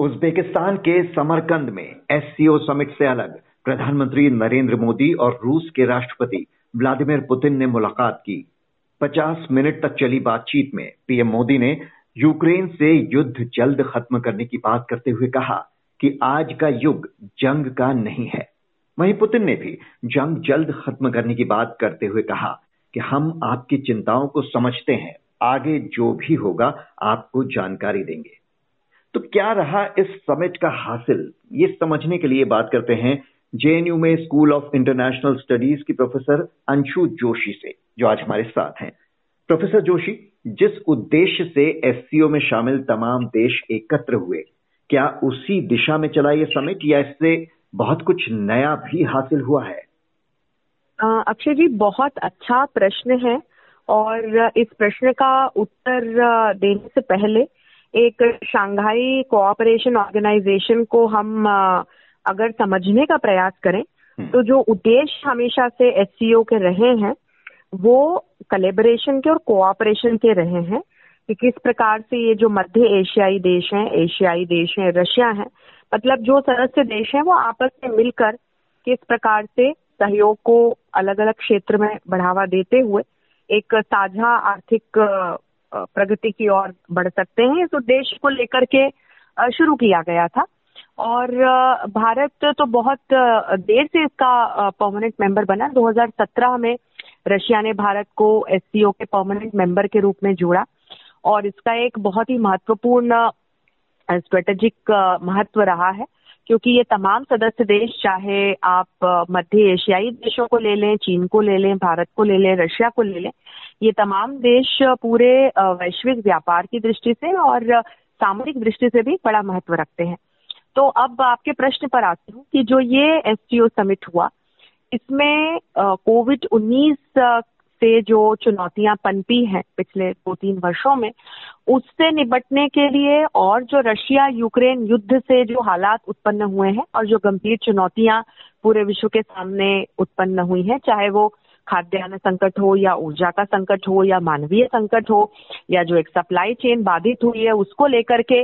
Uzbekistan के समरकंद में SCO summit से अलग प्रधानमंत्री नरेंद्र मोदी और रूस के राष्ट्रपति व्लादिमीर पुतिन ने मुलाकात की। 50 मिनट तक चली बातचीत में पीएम मोदी ने यूक्रेन से युद्ध जल्द खत्म करने की बात करते हुए कहा कि आज का युग जंग का नहीं है। वहीं पुतिन ने भी जंग जल्द खत्म करने की बात करते हुए कहा कि हम आपकी चिंताओं को समझते हैं, आगे जो भी होगा आपको जानकारी देंगे। तो क्या रहा इस समिट का हासिल? ये समझने के लिए बात करते हैं जेएनयू में स्कूल ऑफ़ इंटरनेशनल स्टडीज़ की प्रोफेसर अंशु जोशी से, जो आज हमारे साथ हैं। प्रोफेसर जोशी, जिस उद्देश्य से एससीओ में शामिल तमाम देश एकत्र हुए, क्या उसी दिशा में चला ये समिट या इससे बहुत कुछ नया भी हासिल हुआ है? अक्षय जी, बहुत अच्छा प्रश्न है और इस प्रश्न का उत्तर देने से पहले एक शंघाई कोऑपरेशन ऑर्गेनाइजेशन को हम अगर समझने का प्रयास करें हम्म। तो जो उद्देश्य हमेशा से एस के रहे हैं वो कलेबरेशन के और कोऑपरेशन के रहे हैं कि किस प्रकार से ये जो मध्य एशियाई देश हैं एशियाई देश हैं रशिया हैं मतलब जो सदस्य देश हैं वो आपस में मिलकर किस प्रकार से सहयोग को अलग अलग क्षेत्र में बढ़ावा देते हुए एक साझा आर्थिक प्रगति की ओर बढ़ सकते हैं। इस उद्देश्य को लेकर के शुरू किया गया था। और भारत तो बहुत देर से इसका परमानेंट मेंबर बना। 2017 में रशिया ने भारत को एससीओ के परमानेंट मेंबर के रूप में जोड़ा। और इसका एक बहुत ही महत्वपूर्ण स्ट्रेटेजिक महत्व रहा है। क्योंकि ये तमाम सदस्य देश, चाहे आप मध्य एशियाई देशों को ले लें, चीन को ले लें, भारत को ले लें, रशिया को ले लें ये तमाम देश, पूरे वैश्विक व्यापार की दृष्टि से और सामरिक दृष्टि से भी बड़ा महत्व रखते हैं। तो अब आपके प्रश्न पर आती हूँ कि जो ये एस समिट हुआ, इसमें कोविड उन्नीस से जो चुनौतियाँ पनपी हैं पिछले दो तीन वर्षों में, उससे निपटने के लिए और जो रशिया यूक्रेन युद्ध से जो हालात उत्पन्न हुए हैं और जो गंभीर चुनौतियाँ पूरे विश्व के सामने उत्पन्न हुई हैं, चाहे वो खाद्यान्न संकट हो या ऊर्जा का संकट हो या मानवीय संकट हो या जो एक सप्लाई चेन बाधित हुई है उसको लेकर के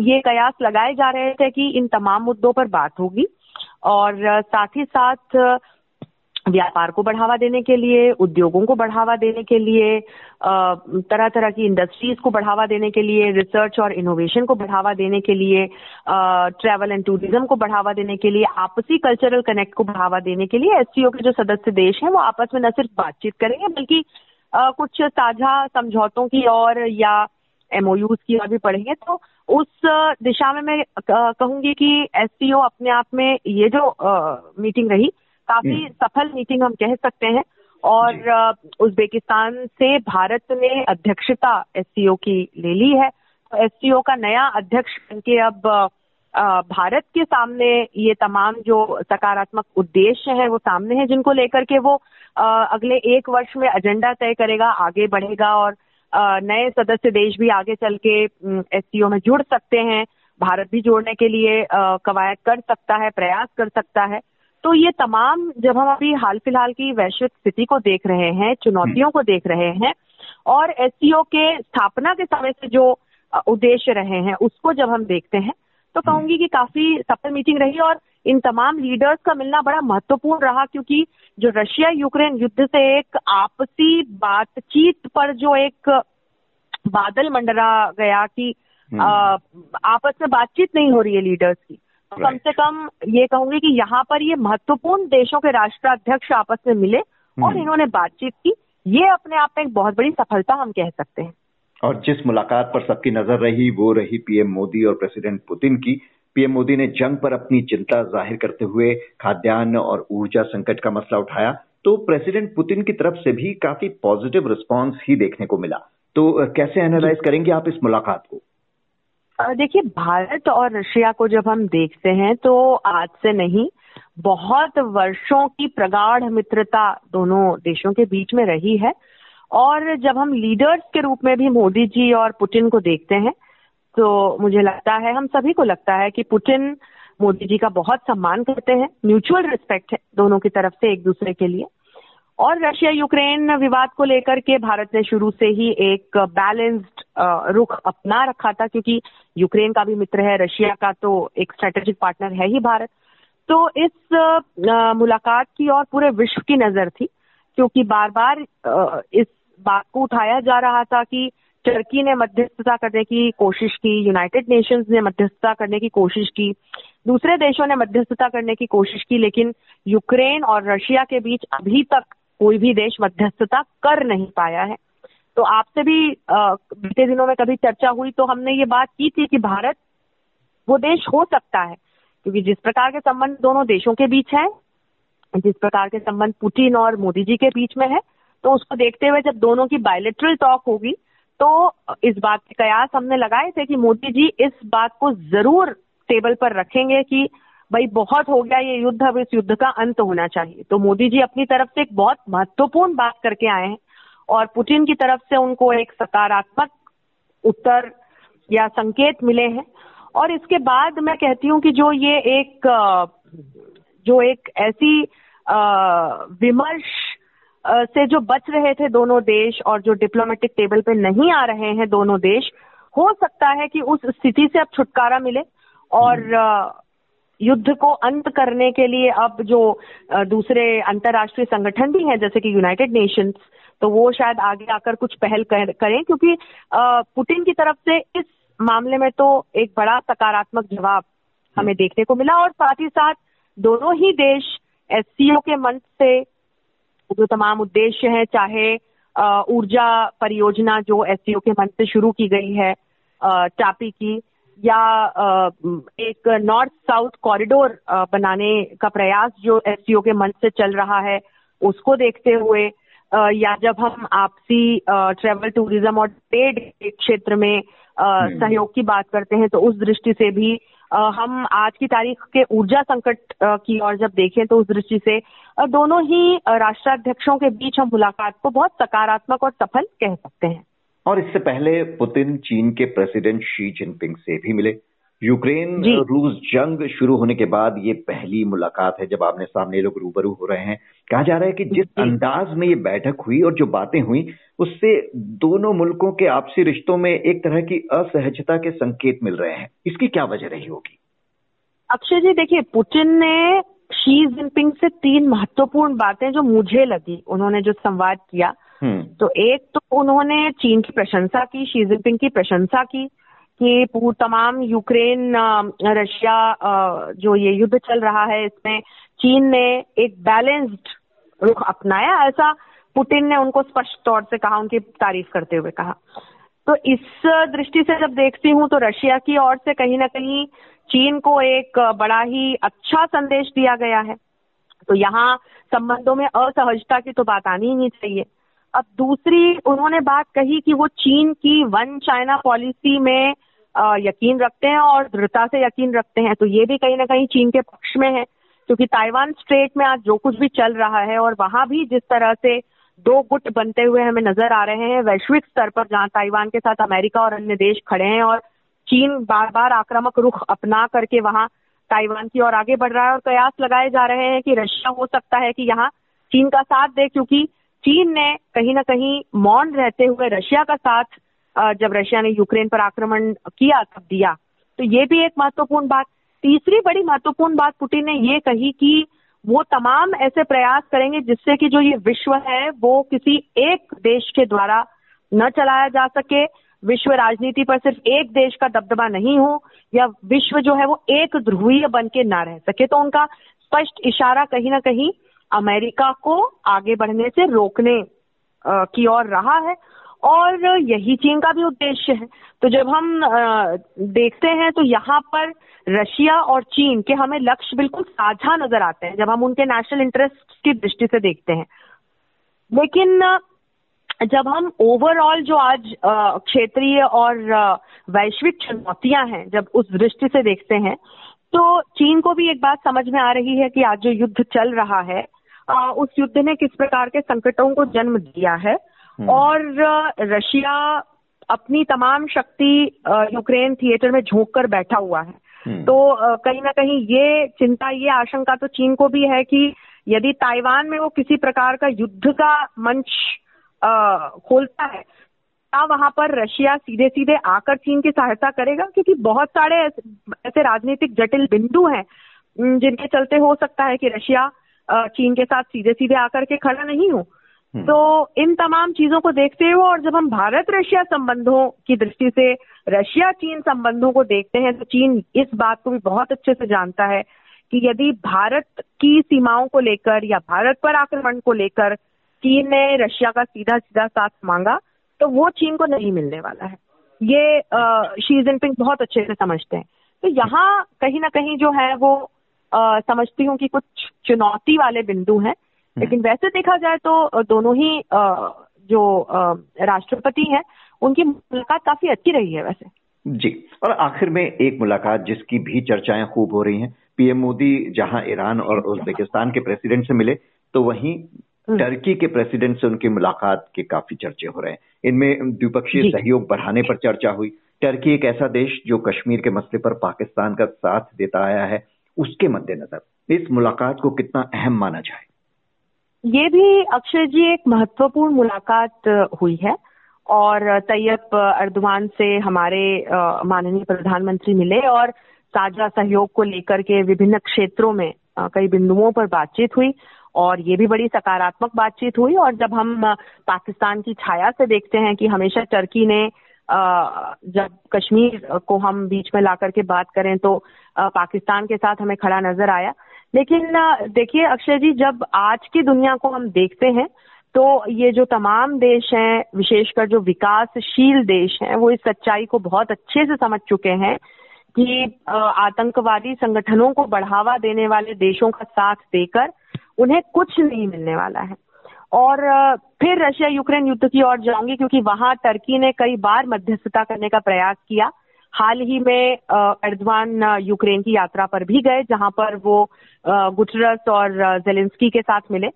ये कयास लगाए जा रहे थे कि इन तमाम मुद्दों पर बात होगी। और साथ ही साथ व्यापार को बढ़ावा देने के लिए, उद्योगों को बढ़ावा देने के लिए तरह तरह की इंडस्ट्रीज़ को बढ़ावा देने के लिए रिसर्च और इनोवेशन को बढ़ावा देने के लिए ट्रैवल एंड टूरिज़्म को बढ़ावा देने के लिए, आपसी कल्चरल कनेक्ट को बढ़ावा देने के लिए एस के जो सदस्य देश हैं, वो आपस में न सिर्फ़ बातचीत करेंगे, बल्कि कुछ साझा समझौतों की और या एमओयूज की ओर भी पढ़ेंगे तो उस दिशा में मैं कहूँगी कि एस अपने आप में ये जो मीटिंग रही काफ़ी हम्म। सफल मीटिंग हम कह सकते हैं। और उज्बेकिस्तान से भारत ने अध्यक्षता एस की ले ली है। तो एस का नया अध्यक्ष बनके अब भारत के सामने ये तमाम जो सकारात्मक उद्देश्य हैं वो सामने हैं जिनको लेकर के वो अगले एक वर्ष में एजेंडा तय करेगा आगे बढ़ेगा और नए सदस्य देश भी आगे चल के एससीओ में जुड़ सकते हैं। भारत भी जोड़ने के लिए कवायद कर सकता है प्रयास कर सकता है। तो ये तमाम जब हम अभी हाल फ़िलहाल की वैश्विक स्थिति को देख रहे हैं चुनौतियों को देख रहे हैं और एससीओ के स्थापना के समय से जो उद्देश्य रहे हैं उसको जब हम देखते हैं तो कहूँगी कि काफ़ी सफल मीटिंग रही और इन तमाम लीडर्स का मिलना बड़ा महत्वपूर्ण रहा क्योंकि जो रशिया यूक्रेन युद्ध से एक आपसी बातचीत पर जो एक बादल मंडरा गया कि हम्म। आपस में बातचीत नहीं हो रही है लीडर्स की तो कम से कम ये कहूँगी कि यहाँ पर ये महत्वपूर्ण देशों के राष्ट्राध्यक्ष आपस में मिले और हम्म। इन्होंने बातचीत की। ये अपने आप में एक बहुत बड़ी सफलता हम कह सकते हैं। और जिस मुलाकात पर सबकी नज़र रही वो रही पीएम मोदी और प्रेसिडेंट पुतिन की। पीएम मोदी ने जंग पर अपनी चिंता ज़ाहिर करते हुए खाद्यान्न और ऊर्जा संकट का मसला उठाया तो प्रेसिडेंट पुतिन की तरफ़ से भी काफ़ी पॉजिटिव रिस्पांस ही देखने को मिला। तो कैसे एनालाइज करेंगे आप इस मुलाकात को? देखिए, भारत और रशिया को जब हम देखते हैं तो आज से नहीं, बहुत वर्षों की प्रगाढ़ मित्रता दोनों देशों के बीच में रही है। और जब हम लीडर्स के रूप में भी मोदी जी और पुतिन को देखते हैं तो मुझे लगता है, हम सभी को लगता है कि पुतिन मोदी जी का बहुत सम्मान करते हैं, म्यूचुअल रिस्पेक्ट है दोनों की तरफ़ से एक दूसरे के लिए। और रशिया यूक्रेन विवाद को लेकर के भारत ने शुरू से ही एक बैलेंस्ड रुख अपना रखा था, क्योंकि यूक्रेन का भी मित्र है, रशिया का तो एक स्ट्रेटेजिक पार्टनर है ही भारत। तो इस मुलाकात की और पूरे विश्व की नज़र थी, क्योंकि बार बार इस बात को उठाया जा रहा था कि टर्की ने मध्यस्थता करने की कोशिश की यूनाइटेड नेशंस ने मध्यस्थता करने की कोशिश की, दूसरे देशों ने मध्यस्थता करने की कोशिश की, लेकिन यूक्रेन और रशिया के बीच अभी तक कोई भी देश मध्यस्थता कर नहीं पाया है। तो आपसे भी बीते दिनों में कभी चर्चा हुई तो हमने ये बात की थी कि भारत, वो देश हो सकता है। क्योंकि जिस प्रकार के संबंध दोनों देशों के बीच है, जिस प्रकार के संबंध पुतिन और मोदी जी के बीच में है तो उसको देखते हुए जब दोनों की बायोलिट्रल टॉक होगी तो इस बात के कयास हमने लगाए थे कि मोदी जी इस बात को ज़रूर टेबल पर रखेंगे कि भाई बहुत हो गया ये युद्ध, अब इस युद्ध का अंत होना चाहिए। तो मोदी जी अपनी तरफ़ से एक बहुत महत्वपूर्ण बात करके आए हैं। और पुतिन की तरफ़ से उनको एक सकारात्मक उत्तर या संकेत मिले हैं। और इसके बाद मैं कहती हूँ कि जो ये एक जो एक ऐसी विमर्श से जो बच रहे थे दोनों देश और जो डिप्लोमेटिक टेबल पे नहीं आ रहे हैं दोनों देश हो सकता है कि उस स्थिति से अब छुटकारा मिले और युद्ध को अंत करने के लिए अब जो दूसरे अंतर्राष्ट्रीय संगठन भी हैं जैसे कि यूनाइटेड नेशंस तो वो शायद आगे आकर कुछ पहल करें क्योंकि पुतिन की तरफ़ से इस मामले में तो एक बड़ा सकारात्मक जवाब हमें देखने को मिला और साथ ही साथ दोनों ही देश एस के मंच से जो तमाम उद्देश्य हैं चाहे ऊर्जा परियोजना जो एससीओ के मंच से शुरू की गई है टापी की या एक नॉर्थ साउथ कॉरिडोर बनाने का प्रयास जो एस के मंच से चल रहा है उसको देखते हुए या जब हम आपसी ट्रेवल टूरिज़्म और ट्रेड के क्षेत्र में हम्म। सहयोग की बात करते हैं तो उस दृष्टि से भी हम आज की तारीख के ऊर्जा संकट की ओर जब देखें तो उस दृष्टि से दोनों ही राष्ट्राध्यक्षों के बीच हम मुलाकात को बहुत सकारात्मक और सफल कह सकते हैं और इससे पहले पुतिन चीन के प्रेसिडेंट शी जिनपिंग से भी मिले। यूक्रेन रूस जंग शुरू होने के बाद ये पहली मुलाकात है जब आपने सामने लोग रूबरू हो रहे हैं। कहा जा रहा है कि जिस अंदाज में ये बैठक हुई और जो बातें हुई उससे दोनों मुल्कों के आपसी रिश्तों में एक तरह की असहजता के संकेत मिल रहे हैं। इसकी क्या वजह रही होगी? अक्षय जी देखिए पुतिन ने शी जिनपिंग से तीन महत्वपूर्ण बातें जो मुझे लगी उन्होंने जो संवाद किया। तो एक तो उन्होंने चीन की प्रशंसा की, शी जिनपिंग की प्रशंसा की कि तमाम यूक्रेन रशिया जो ये युद्ध चल रहा है इसमें, चीन ने एक बैलेंस्ड रुख अपनाया, ऐसा पुतिन ने उनको स्पष्ट तौर से कहा, उनकी तारीफ़ करते हुए कहा। तो इस दृष्टि से जब देखती हूँ तो रशिया की ओर से कहीं ना कहीं चीन को एक बड़ा ही अच्छा संदेश दिया गया है। तो यहाँ संबंधों में असहजता की तो बात आनी ही नहीं चाहिए। अब दूसरी, उन्होंने बात कही कि वो चीन की वन चाइना पॉलिसी में यकीन रखते हैं और दृढ़ता से यकीन रखते हैं। तो ये भी कहीं ना कहीं चीन के पक्ष में है, क्योंकि ताइवान स्ट्रेट में आज जो कुछ भी चल रहा है और वहाँ भी जिस तरह से दो गुट बनते हुए हमें नज़र आ रहे हैं, वैश्विक स्तर पर जहाँ ताइवान के साथ अमेरिका और अन्य देश खड़े हैं और चीन बार बार आक्रामक रुख अपना करके वहाँ ताइवान की ओर आगे बढ़ रहा है और कयास लगाए जा रहे हैं कि रशिया हो सकता है कि यहाँ चीन का साथ दे, क्योंकि चीन ने कहीं ना कहीं मौन रहते हुए रशिया का साथ जब रशिया ने यूक्रेन पर आक्रमण किया, तब दिया। तो ये भी एक महत्वपूर्ण बात। तीसरी बड़ी महत्वपूर्ण बात पुतिन ने ये कही कि वो तमाम ऐसे प्रयास करेंगे जिससे कि जो ये विश्व है, वो किसी एक देश के द्वारा न चलाया जा सके। विश्व राजनीति पर सिर्फ़ एक देश का दबदबा नहीं हो, या विश्व जो है वो एक ध्रुवीय बन के ना रह सके। तो उनका स्पष्ट इशारा कहीं ना कहीं अमेरिका को आगे बढ़ने से रोकने की ओर रहा है और यही चीन का भी उद्देश्य है। तो जब हम देखते हैं तो यहाँ पर रशिया और चीन के हमें लक्ष्य बिल्कुल साझा नज़र आते हैं, जब हम उनके नेशनल इंटरेस्ट की दृष्टि से देखते हैं। लेकिन, जब हम ओवरऑल जो आज क्षेत्रीय और वैश्विक चुनौतियाँ हैं, जब उस दृष्टि से देखते हैं तो चीन को भी एक बात समझ में आ रही है कि आज जो युद्ध चल रहा है उस युद्ध ने किस प्रकार के संकटों को जन्म दिया है हम्म। और रशिया अपनी तमाम शक्ति यूक्रेन थिएटर में झोंक कर बैठा हुआ है हम्म। तो कहीं ना कहीं ये चिंता ये आशंका तो चीन को भी है कि यदि ताइवान में वो किसी प्रकार का युद्ध का मंच खोलता है क्या वहाँ पर रशिया सीधे सीधे आकर चीन की सहायता करेगा क्योंकि बहुत सारे ऐसे राजनीतिक जटिल बिंदु हैं जिनके चलते हो सकता है कि रशिया चीन के साथ सीधे सीधे आकर के खड़ा नहीं हो। हम्म। तो इन तमाम चीज़ों को देखते हुए और जब हम भारत रशिया संबंधों की दृष्टि से रशिया चीन संबंधों को देखते हैं तो चीन इस बात को भी बहुत अच्छे से जानता है कि यदि भारत की सीमाओं को लेकर या भारत पर आक्रमण को लेकर चीन ने रशिया का सीधा सीधा साथ मांगा तो वो चीन को नहीं मिलने वाला है। ये शी जिनपिंग बहुत अच्छे से समझते हैं। तो यहाँ कहीं ना कहीं जो है वो आ, समझती हूँ कि कुछ चुनौती वाले बिंदु हैं हम्म। लेकिन वैसे देखा जाए तो दोनों ही आ, जो राष्ट्रपति हैं उनकी मुलाकात काफ़ी अच्छी रही है वैसे। जी और आखिर में एक मुलाकात जिसकी भी चर्चाएँ खूब हो रही हैं। पीएम मोदी जहाँ ईरान और उज्बेकिस्तान के प्रेसिडेंट से मिले तो वहीं हम्म। टर्की के प्रेसिडेंट से उनकी मुलाकात के काफ़ी चर्चे हो रहे हैं। इनमें द्विपक्षीय सहयोग बढ़ाने पर चर्चा हुई। टर्की एक ऐसा देश जो कश्मीर के मसले पर पाकिस्तान का साथ देता आया है। उसके मद्देनजर इस मुलाकात को कितना अहम माना जाए? ये भी अक्षय जी एक महत्वपूर्ण मुलाकात हुई है और तैयब अर्दवान से हमारे माननीय प्रधानमंत्री मिले और साझा सहयोग को लेकर के विभिन्न क्षेत्रों में कई बिंदुओं पर बातचीत हुई और ये भी बड़ी सकारात्मक बातचीत हुई और जब हम पाकिस्तान की छाया से देखते हैं कि हमेशा टर्की ने जब कश्मीर को हम बीच में ला करके बात करें तो पाकिस्तान के साथ हमें खड़ा नज़र आया। लेकिन देखिए अक्षय जी, जब आज की दुनिया को हम देखते हैं तो ये जो तमाम देश हैं, विशेषकर जो विकासशील देश हैं, वो इस सच्चाई को बहुत अच्छे से समझ चुके हैं कि आतंकवादी संगठनों को बढ़ावा देने वाले देशों का साथ देकर उन्हें कुछ नहीं मिलने वाला है। और फिर रशिया यूक्रेन युद्ध की ओर जाऊँगी क्योंकि वहाँ टर्की ने कई बार मध्यस्थता करने का प्रयास किया। हाल ही में अर्दवान यूक्रेन की यात्रा पर भी गए, जहाँ पर वो गुटरस और जेलेंस्की के साथ मिले।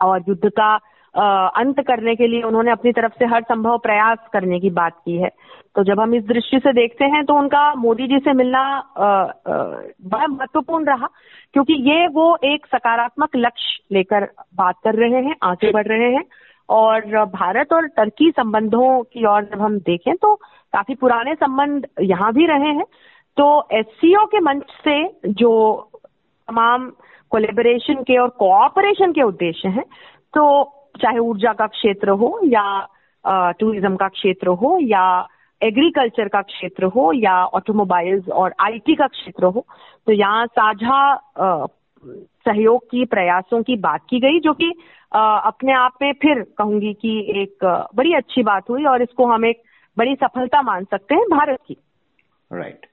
और युद्ध का अंत करने के लिए उन्होंने अपनी तरफ़ से हर संभव प्रयास करने की बात की है। तो जब हम इस दृष्टि से देखते हैं तो उनका मोदी जी से मिलना बड़ा महत्वपूर्ण रहा, क्योंकि ये वो एक सकारात्मक लक्ष्य लेकर बात कर रहे हैं, आगे बढ़ रहे हैं। और भारत और टर्की संबंधों की ओर जब हम देखें तो काफ़ी पुराने संबंध यहाँ भी रहे हैं। तो एससीओ के मंच से जो तमाम कोलेबरेशन के और कोऑपरेशन के उद्देश्य हैं तो चाहे ऊर्जा का क्षेत्र हो या टूरिज़्म का क्षेत्र हो या एग्रीकल्चर का क्षेत्र हो या ऑटोमोबाइल्स और आईटी का क्षेत्र हो तो यहाँ साझा सहयोग की, प्रयासों की बात की गई जो कि अपने आप में फिर कहूँगी कि एक बड़ी अच्छी बात हुई और इसको हम एक बड़ी सफलता मान सकते हैं भारत की। Right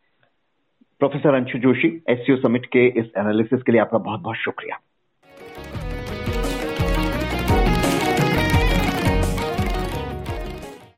professor Anshu Joshi SCO summit के इस एनालिसिस के लिए आपका बहुत बहुत शुक्रिया।